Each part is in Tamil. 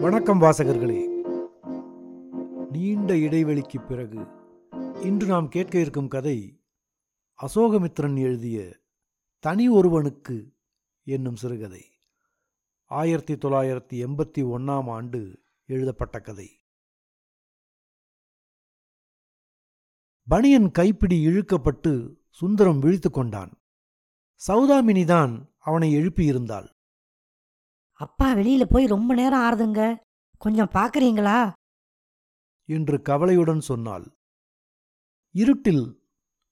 வணக்கம் வாசகர்களே. நீண்ட இடைவெளிக்கு பிறகு இன்று நாம் கேட்க இருக்கும் கதை அசோகமித்ரன் எழுதிய தனி ஒருவனுக்கு என்னும் சிறுகதை. ஆயிரத்தி தொள்ளாயிரத்தி எண்பத்தி ஒன்றாம் ஆண்டு எழுதப்பட்ட கதை. பனியன் கைப்பிடி இழுக்கப்பட்டு சுந்தரம் விழித்து கொண்டான். சௌதாமினிதான் அவனை எழுப்பியிருந்தாள். அப்பா வெளியில போய் ரொம்ப நேரம் ஆறுதுங்க. கொஞ்சம் பார்க்கறீங்களா என்று கவலையுடன் சொன்னாள். இருட்டில்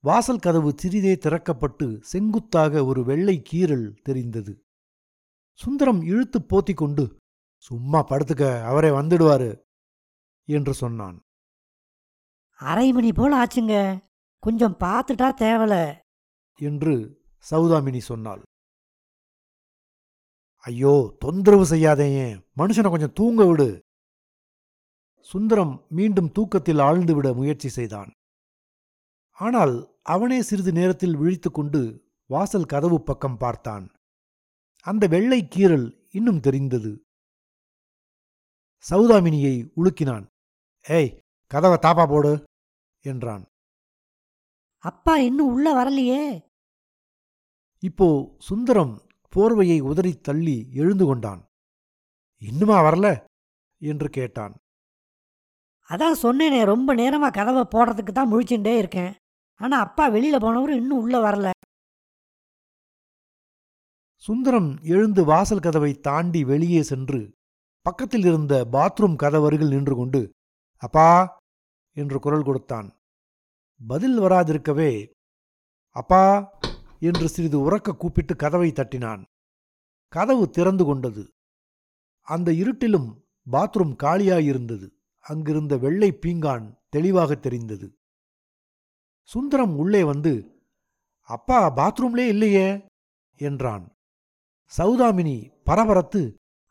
வாசல் கதவு சிறிதே திறக்கப்பட்டு செங்குத்தாக ஒரு வெள்ளை கீறல் தெரிந்தது. சுந்தரம் இழுத்து போத்திக் கொண்டு சும்மா படுத்துக்க அவரே வந்துடுவாரு என்று சொன்னான். அரை மணி போல ஆச்சுங்க. கொஞ்சம் பார்த்துட்டா தேவல. என்று சௌதாமினி சொன்னாள். ஐயோ தொந்தரவு செய்யாதேயே மனுஷனை கொஞ்சம் தூங்க விடு. சுந்தரம் மீண்டும் தூக்கத்தில் ஆழ்ந்துவிட முயற்சி செய்தான். ஆனால் அவனே சிறிது நேரத்தில் விழித்துக்கொண்டு வாசல் கதவு பக்கம் பார்த்தான். அந்த வெள்ளை கீறல் இன்னும் தெரிந்தது. சௌதாமினியை உலுக்கினான். ஏய் கதவை தாப்பா போடு என்றான். அப்பா இன்னும் உள்ள வரலையே. இப்போ சுந்தரம் போர்வையை உதறித் தள்ளி எழுந்து கொண்டான். இன்னுமா வரல? என்று கேட்டான். அதான் சொன்னேனே ரொம்ப நேரமா கதவை போடுறதுக்கு தான் முழிச்சுட்டே இருக்கேன். ஆனா அப்பா வெளியில போனவர் இன்னும் உள்ள வரல. சுந்தரம் எழுந்து வாசல் கதவை தாண்டி வெளியே சென்று பக்கத்தில் இருந்த பாத்ரூம் கதவருகில் நின்று கொண்டு அப்பா என்று குரல் கொடுத்தான். பதில் வராதிருக்கவே அப்பா என்று சிறிது உறக்க கூப்பிட்டு கதவை தட்டினான். கதவு திறந்து கொண்டது. அந்த இருட்டிலும் பாத்ரூம் காலியாயிருந்தது. அங்கிருந்த வெள்ளை பீங்கான் தெளிவாக தெரிந்தது. சுந்தரம் உள்ளே வந்து அப்பா பாத்ரூம்லே இல்லையே என்றான். சௌதாமினி பரபரத்து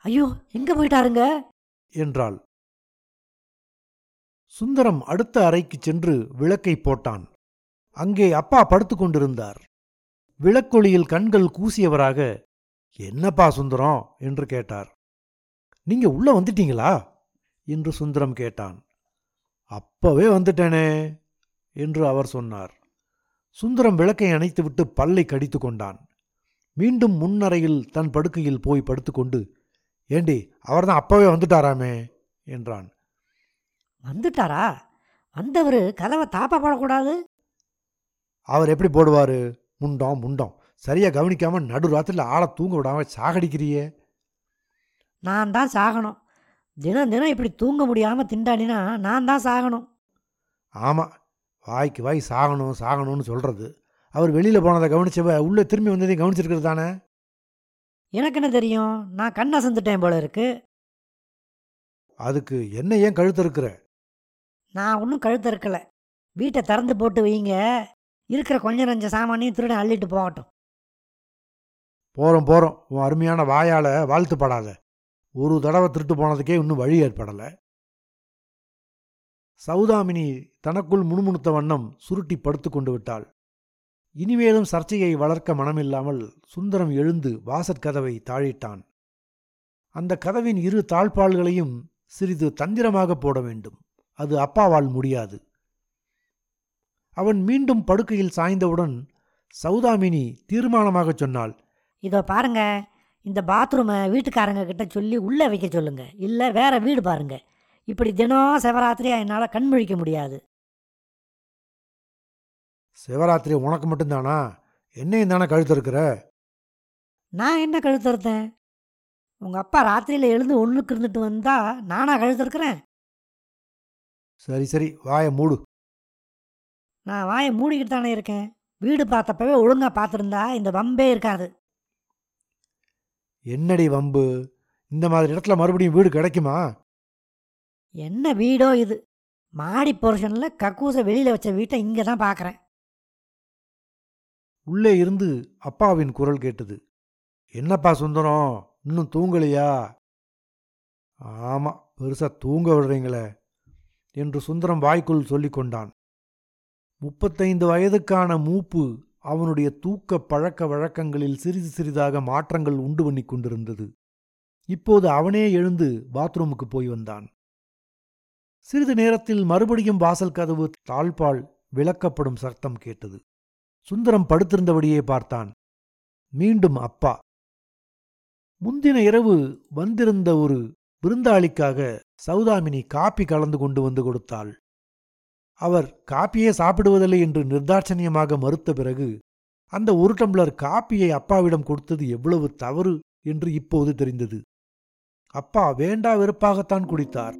ஐயோ எங்க போயிட்டாருங்க? என்றாள். சுந்தரம் அடுத்த அறைக்குச் சென்று விளக்கை போட்டான். அங்கே அப்பா படுத்துக் கொண்டிருந்தார். விளக்கொளியில் கண்கள் கூசியவராக என்னப்பா சுந்தரம்? என்று கேட்டார். நீங்க உள்ள வந்துட்டீங்களா? என்று சுந்தரம் கேட்டான். அப்பவே வந்துட்டேனே என்று அவர் சொன்னார். சுந்தரம் விளக்கை அணைத்துவிட்டு பல்லை கடித்து கொண்டான். மீண்டும் முன்னறையில் தன் படுக்கையில் போய் படுத்துக்கொண்டு ஏண்டி அவர்தான் அப்பவே வந்துட்டாராமே என்றான். வந்துட்டாரா? வந்தவர் கதவை தாப்பா போடக்கூடாது? அவர் எப்படி போடுவாரு? முண்டம் முண்டம். சரியா கவனிக்காம நடு ராத்திரில ஆளை தூங்க விடாம சாகடிக்கிறியே? நான் தான் சாகணும். தினம் தினம் இப்படி தூங்க முடியாம திண்டாடினா நான் தான் சாகணும். ஆமா. வாய்க்கு வாய் சாகணும் சாகணும்னு சொல்றது. அவர் வெளியில போனதை கவனிச்சவ உள்ள திரும்பி வந்ததையும் கவனிச்சிருக்கிறது தானே? எனக்கு என்ன தெரியும்? நான் கண் அசந்துட்டேன் போல இருக்கு. அதுக்கு என்ன ஏன் கழுத்து இருக்கிற நான் ஒன்றும் கழுத்து இருக்கல வீட்டை திறந்து போட்டு வைங்க. இருக்கிற கொஞ்சம் நஞ்ச சாமானையும் திருடன் அள்ளிட்டு போகட்டும். போகிறோம் போகிறோம் உன் அருமையான வாயால் வாழ்த்துப்படாத. ஒரு தடவை திருட்டு போனதுக்கே இன்னும் வழி ஏற்படலை. சௌதாமினி தனக்குள் முணுமுணுத்த வண்ணம் சுருட்டி படுத்துக் கொண்டு விட்டாள். இனிமேலும் சர்ச்சையை வளர்க்க மனமில்லாமல் சுந்தரம் எழுந்து வாசற்கதவை தாழிட்டான். அந்த கதவின் இரு தாழ்பாள்களையும் சிறிது தந்திரமாக போட வேண்டும். அது அப்பாவால் முடியாது. அவன் மீண்டும் படுக்கையில் சாய்ந்தவுடன் சௌதாமினி தீர்மானமாகச் சொன்னாள். இதோ பாருங்க இந்த பாத்ரூமை வீட்டுக்காரங்க கிட்ட சொல்லி உள்ளே வைக்க சொல்லுங்க. இல்லை வேற வீடு பாருங்க. இப்படி தினம் சிவராத்திரியா என்னால் கண் முழிக்க முடியாது. சிவராத்திரி உனக்கு மட்டும்தானா? என்னையும் தானே கழுத்து இருக்கிற நான் என்ன கழுத்தறுத்தேன்? உங்கள் அப்பா ராத்திரியில் எழுந்து ஒன்றுக்கு இருந்துட்டு வந்தா நானா கழுத்தறுக்கிறேன்? சரி சரி வாயை மூடு. நான் வாயை மூடிக்கிட்டு தானே இருக்கேன். வீடு பார்த்தப்பவே ஒழுங்காக பார்த்துருந்தா இந்த வம்பே இருக்காது. என்னடி வம்பு? இந்த மாதிரி இடத்துல மறுபடியும் வீடு கிடைக்குமா? என்ன வீடோ இது? மாடி போர்ஷனில் கக்கூசை வெளியில் வச்ச வீட்டை இங்கே தான் பார்க்குறேன். உள்ளே இருந்து அப்பாவின் குரல் கேட்டது. என்னப்பா சுந்தரம்? இன்னும் தூங்கலையா? ஆமா பெருசா தூங்க விடுறீங்களே என்று சுந்தரம் வாய்க்குள் சொல்லிக் கொண்டான். முப்பத்தைந்து வயதுக்கான மூப்பு அவனுடைய தூக்க பழக்க வழக்கங்களில் சிறிது சிறிதாக மாற்றங்கள் உண்டு பண்ணிக் கொண்டிருந்தது. இப்போது அவனே எழுந்து பாத்ரூமுக்கு போய் வந்தான். சிறிது நேரத்தில் மறுபடியும் வாசல் கதவு தாழ்பால் விளக்கப்படும் சத்தம் கேட்டது. சுந்தரம் படுத்திருந்தபடியே பார்த்தான். மீண்டும் அப்பா. முந்தின இரவு வந்திருந்த ஒரு விருந்தாளிக்காக சௌதாமினி காப்பி கலந்து கொண்டு வந்து கொடுத்தாள். அவர் காப்பியே சாப்பிடுவதில்லை என்று நிர்தாட்சணியமாக மறுத்த பிறகு அந்த ஒரு டம்ளர் காப்பியை அப்பாவிடம் கொடுத்தது எவ்வளவு தவறு என்று இப்போது தெரிந்தது. அப்பா வேண்டா வெறுப்பாகத்தான் குடித்தார்.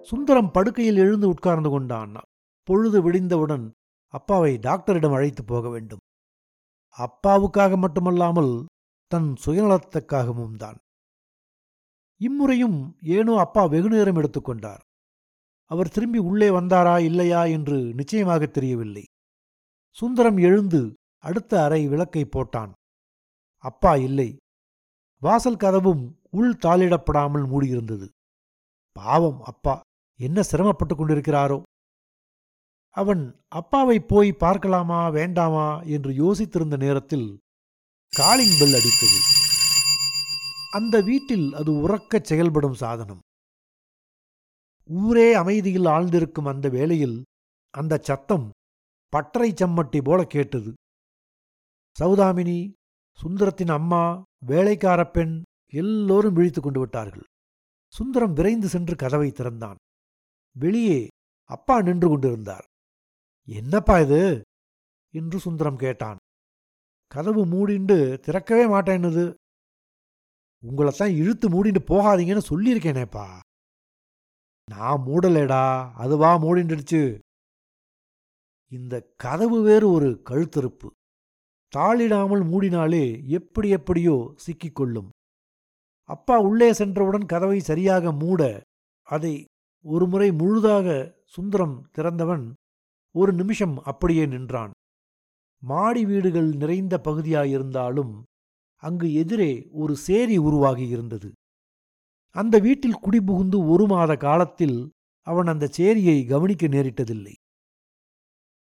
சுந்தரம் படுக்கையில் எழுந்து உட்கார்ந்து கொண்டான். பொழுது விடிந்தவுடன் அப்பாவை டாக்டரிடம் அழைத்து போக வேண்டும். அப்பாவுக்காக மட்டுமல்லாமல் தன் சுயநலத்துக்காகவும் தான் இம்முறையும் ஏனோ அப்பா வெகுநேரம் எடுத்துக்கொண்டார். அவர் திரும்பி உள்ளே வந்தாரா இல்லையா என்று நிச்சயமாக தெரியவில்லை. சுந்தரம் எழுந்து அடுத்த அறை விளக்கை போட்டான். அப்பா இல்லை. வாசல் கதவும் உள் தாளிடப்படாமல் மூடியிருந்தது. பாவம் அப்பா என்ன சிரமப்பட்டுக் கொண்டிருக்கிறாரோ? அவன் அப்பாவை போய் பார்க்கலாமா வேண்டாமா என்று யோசித்திருந்த நேரத்தில் காலிங் பெல் அடித்தது. அந்த வீட்டில் அது உறக்கச் செயல்படும் சாதனம். ஊரே அமைதியில் ஆழ்ந்திருக்கும் அந்த வேளையில் அந்த சத்தம் பட்டறை சம்மட்டி போல கேட்டது. சௌதாமினி சுந்தரத்தின் அம்மா வேலைக்கார பெண் எல்லோரும் விழித்து கொண்டு விட்டார்கள். சுந்தரம் விரைந்து சென்று கதவை திறந்தான். வெளியே அப்பா நின்று கொண்டிருந்தார். என்னப்பா இது? என்று சுந்தரம் கேட்டான். கதவு மூடிண்டு திறக்கவே மாட்டேன்னுது. உங்களைத்தான் இழுத்து மூடிண்டு போகாதீங்கன்னு சொல்லியிருக்கேனேப்பா. நான் மூடலேடா அதுவா மூடிண்டுடுச்சு இந்த கதவு வேறு ஒரு கழுத்தறுப்பு. தாளிடாமல் மூடினாலே எப்படி எப்படியோ சிக்கிக்கொள்ளும். அப்பா உள்ளே சென்றவுடன் கதவை சரியாக மூட அதை ஒருமுறை முழுதாக சுந்தரம் திறந்தவன் ஒரு நிமிஷம் அப்படியே நின்றான். மாடி வீடுகள் நிறைந்த பகுதியாயிருந்தாலும் அங்கு எதிரே ஒரு சேரி உருவாகி இருந்தது அந்த வீட்டில் குடிபுகுந்து ஒரு மாத காலத்தில் அவன் அந்த சேரியை கவனிக்க நேரிட்டதில்லை.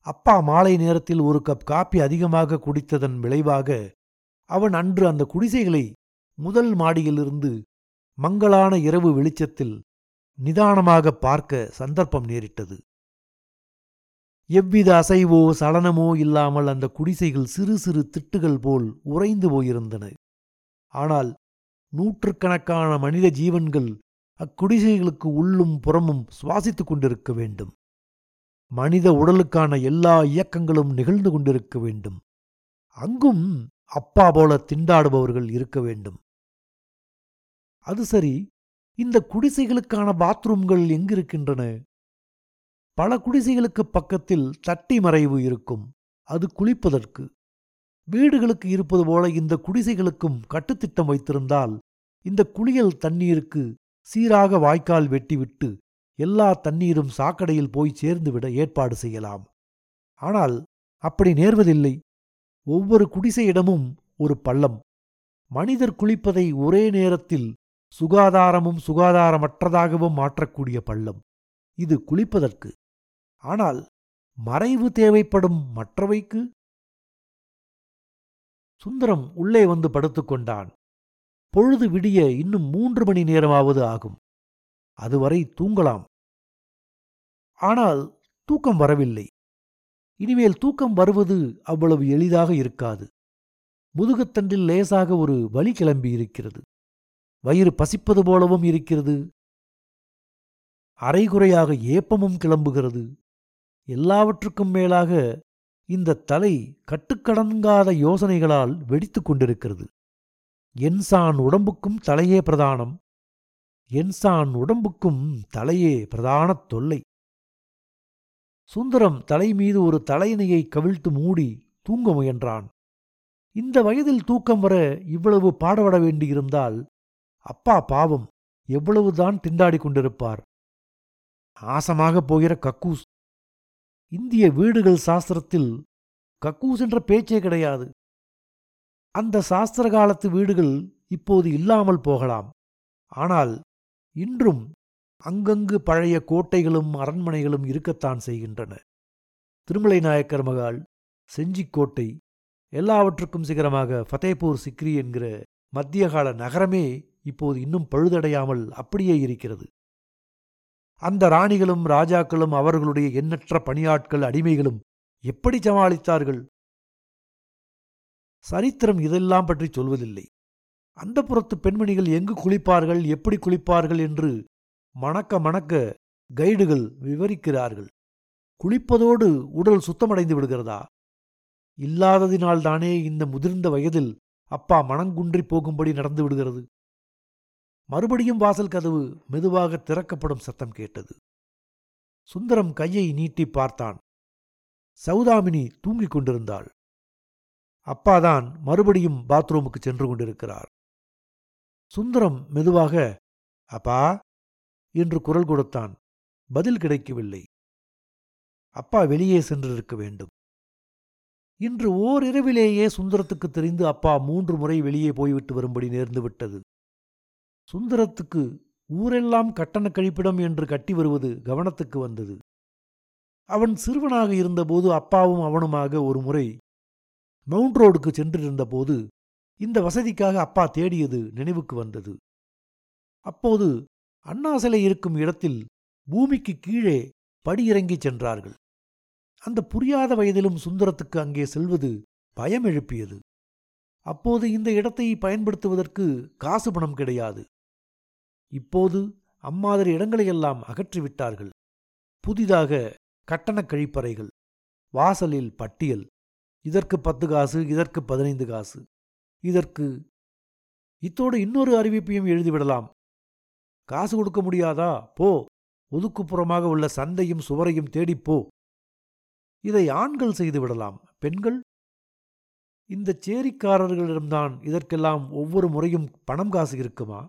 அப்பா மாலை நேரத்தில் ஒரு கப் காப்பி அதிகமாக குடித்ததன் விளைவாக அவன் அன்று அந்த குடிசைகளை முதல் மாடியிலிருந்து மங்களான இரவு வெளிச்சத்தில் நிதானமாக பார்க்க சந்தர்ப்பம் நேரிட்டது. எவ்வித அசைவோ சலனமோ இல்லாமல் அந்த குடிசைகள் சிறு சிறு திட்டுகள் போல் உறைந்து போயிருந்தன. ஆனால் நூற்றுக்கணக்கான மனித ஜீவன்கள் அக்குடிசைகளுக்கு உள்ளும் புறமும் சுவாசித்துக் கொண்டிருக்க வேண்டும். மனித உடலுக்கான எல்லா இயக்கங்களும் நிகழ்ந்து கொண்டிருக்க வேண்டும். அங்கும் அப்பா போல திண்டாடுபவர்கள் இருக்க வேண்டும். அது சரி இந்த குடிசைகளுக்கான பாத்ரூம்கள் எங்கிருக்கின்றன? பல குடிசைகளுக்கு பக்கத்தில் தட்டி மறைவு இருக்கும். அது குளிப்பதற்கு. வீடுகளுக்கு இருப்பது போல இந்த குடிசைகளுக்கும் கட்டுத்திட்டம் வைத்திருந்தால் இந்த குளியல் தண்ணீருக்கு சீராக வாய்க்கால் வெட்டிவிட்டு எல்லா தண்ணீரும் சாக்கடையில் போய் சேர்ந்துவிட ஏற்பாடு செய்யலாம். ஆனால் அப்படி நேர்வதில்லை. ஒவ்வொரு குடிசையிடமும் ஒரு பள்ளம். மனிதர் குளிப்பதை ஒரே நேரத்தில் சுகாதாரமும் சுகாதாரமற்றதாகவும் மாற்றக்கூடிய பள்ளம். இது குளிப்பதற்கு. ஆனால் மறைவு தேவைப்படும் மற்றவைக்கு? சுந்தரம் உள்ளே வந்து படுத்துக்கொண்டான். பொழுது விடிய இன்னும் மூன்று மணி நேரமாவது ஆகும். அதுவரை தூங்கலாம். ஆனால் தூக்கம் வரவில்லை. இனிமேல் தூக்கம் வருவது அவ்வளவு எளிதாக இருக்காது. முதுகுத்தண்டில் லேசாக ஒரு வலி கிளம்பி இருக்கிறது. வயிறு பசிப்பது போலவும் இருக்கிறது. அரைகுறையாக ஏப்பமும் கிளம்புகிறது. எல்லாவற்றுக்கும் மேலாக இந்த தலை கட்டுக்கடங்காத யோசனைகளால் வெடித்துக் கொண்டிருக்கிறது. என்சான் உடம்புக்கும் தலையே பிரதானம். என்சான் உடம்புக்கும் தலையே பிரதானத் தொல்லை. சுந்தரம் தலை மீது ஒரு தலையணையை கவிழ்த்து மூடி தூங்க முயன்றான். இந்த வயதில் தூக்கம் வர இவ்வளவு பாடுபட வேண்டியிருந்தால் அப்பா பாவம் எவ்வளவுதான் திண்டாடி கொண்டிருப்பார். நாசமாகப் போகிற கக்கூஸ் இந்திய வீடுகள் சாஸ்திரத்தில் கக்கூஸ் என்ற பேச்சே கிடையாது. அந்த சாஸ்திர காலத்து வீடுகள் இப்போது இல்லாமல் போகலாம். ஆனால் இன்றும் அங்கங்கு பழைய கோட்டைகளும் அரண்மனைகளும் இருக்கத்தான் செய்கின்றன. திருமலை நாயக்கர் மகால் செஞ்சிக்கோட்டை எல்லாவற்றுக்கும் சிகரமாக ஃபதேபூர் சிக்ரி என்கிற மத்திய கால நகரமே இப்போது இன்னும் பழுதடையாமல் அப்படியே இருக்கிறது. அந்த ராணிகளும் ராஜாக்களும் அவர்களுடைய எண்ணற்ற பணியாட்கள் அடிமைகளும் எப்படி சமாளித்தார்கள்? சரித்திரம் இதெல்லாம் பற்றி சொல்வதில்லை. அந்த புறத்து பெண்மணிகள் எங்கு குளிப்பார்கள் எப்படி குளிப்பார்கள் என்று மணக்க மணக்க கைடுகள் விவரிக்கிறார்கள். குளிப்பதோடு உடல் சுத்தமடைந்து விடுகிறதா? இல்லாததினால்தானே இந்த முதிர்ந்த வயதில் அப்பா மனங்குன்றி போகும்படி நடந்து விடுகிறது. மறுபடியும் வாசல் கதவு மெதுவாக திறக்கப்படும் சத்தம் கேட்டது. சுந்தரம் கையை நீட்டி பார்த்தான். சௌதாமினி தூங்கிக் கொண்டிருந்தாள். அப்பாதான் மறுபடியும் பாத்ரூமுக்கு சென்று கொண்டிருக்கிறார். சுந்தரம் மெதுவாக அப்பா! என்று குரல் கொடுத்தான். பதில் கிடைக்கவில்லை. அப்பா வெளியே சென்றிருக்க வேண்டும். இன்று ஓரிரவிலேயே சுந்தரத்துக்கு தெரிந்து அப்பா மூன்று முறை வெளியே போய்விட்டு வரும்படி நேர்ந்து விட்டது சுந்தரத்துக்கு ஊரெல்லாம் கட்டண கழிப்பிடம் என்று கட்டி வருவது கவனத்துக்கு வந்தது. அவன் சிறுவனாக இருந்தபோது அப்பாவும் அவனுமாக ஒரு முறை மவுண்ட் ரோடுக்கு சென்றிருந்தபோது இந்த வசதிக்காக அப்பா தேடியது நினைவுக்கு வந்தது. அப்போது அண்ணா சிலை இருக்கும் இடத்தில் பூமிக்கு கீழே படியிறங்கிச் சென்றார்கள். அந்த புரியாத வயதிலும் சுந்தரத்துக்கு அங்கே செல்வது பயம் எழுப்பியது அப்போது இந்த இடத்தை பயன்படுத்துவதற்கு காசு பணம் கிடையாது. இப்போது அம்மாதிரி இடங்களையெல்லாம் அகற்றிவிட்டார்கள். புதிதாக கட்டணக் கழிப்பறைகள் வாசலில் பட்டியல் இதற்கு பத்து காசு இதற்கு பதினைந்து காசு இதற்கு இத்தோடு இன்னொரு அறிவிப்பையும் எழுதிவிடலாம். காசு கொடுக்க முடியாதா? போ ஒதுக்குப்புறமாக உள்ள சந்தையும் சுவரையும் தேடிப்போ இதை ஆண்கள் செய்து விடலாம் பெண்கள்? இந்த சேரிக்காரர்களிடம்தான் இதற்கெல்லாம் ஒவ்வொரு முறையும் பணம் காசு இருக்குமா?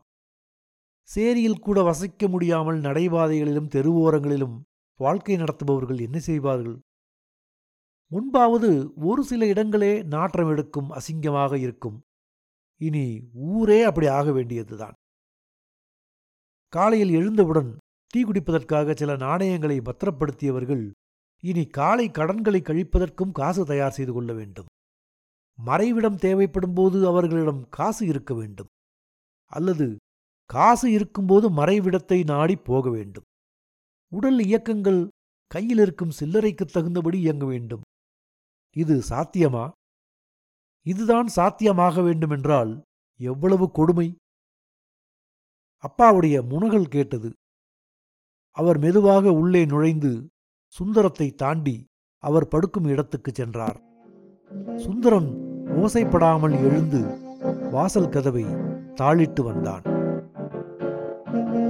சேரியில் கூட வசிக்க முடியாமல் நடைபாதைகளிலும் தெருவோரங்களிலும் வாழ்க்கை நடத்துபவர்கள் என்ன செய்வார்கள்? முன்பாவது ஒரு சில இடங்களே நாற்றம் எடுக்கும் அசிங்கமாக இருக்கும். இனி ஊரே அப்படி ஆக வேண்டியதுதான். காலையில் எழுந்தவுடன் டீ குடிப்பதற்காக சில நாணயங்களை பத்திரப்படுத்தியவர்கள் இனி காலை கடன்களை கழிப்பதற்கும் காசு தயார் செய்து கொள்ள வேண்டும். மறைவிடம் தேவைப்படும் போது அவர்களிடம் காசு இருக்க வேண்டும். அல்லது காசு இருக்கும்போது மறைவிடத்தை நாடி போக வேண்டும். உடல் இயக்கங்கள் கையில் இருக்கும் சில்லறைக்குத் தகுந்தபடி இயங்க வேண்டும். இது சாத்தியமா? இதுதான் சாத்தியமாக வேண்டுமென்றால் எவ்வளவு கொடுமை? அப்பாவுடைய முனகல் கேட்டது. அவர் மெதுவாக உள்ளே நுழைந்து சுந்தரத்தை தாண்டி அவர் படுக்கும் இடத்துக்கு சென்றார். சுந்தரம் ஓசைப்படாமல் எழுந்து வாசல் கதவை தாளிட்டு வந்தான். Thank you.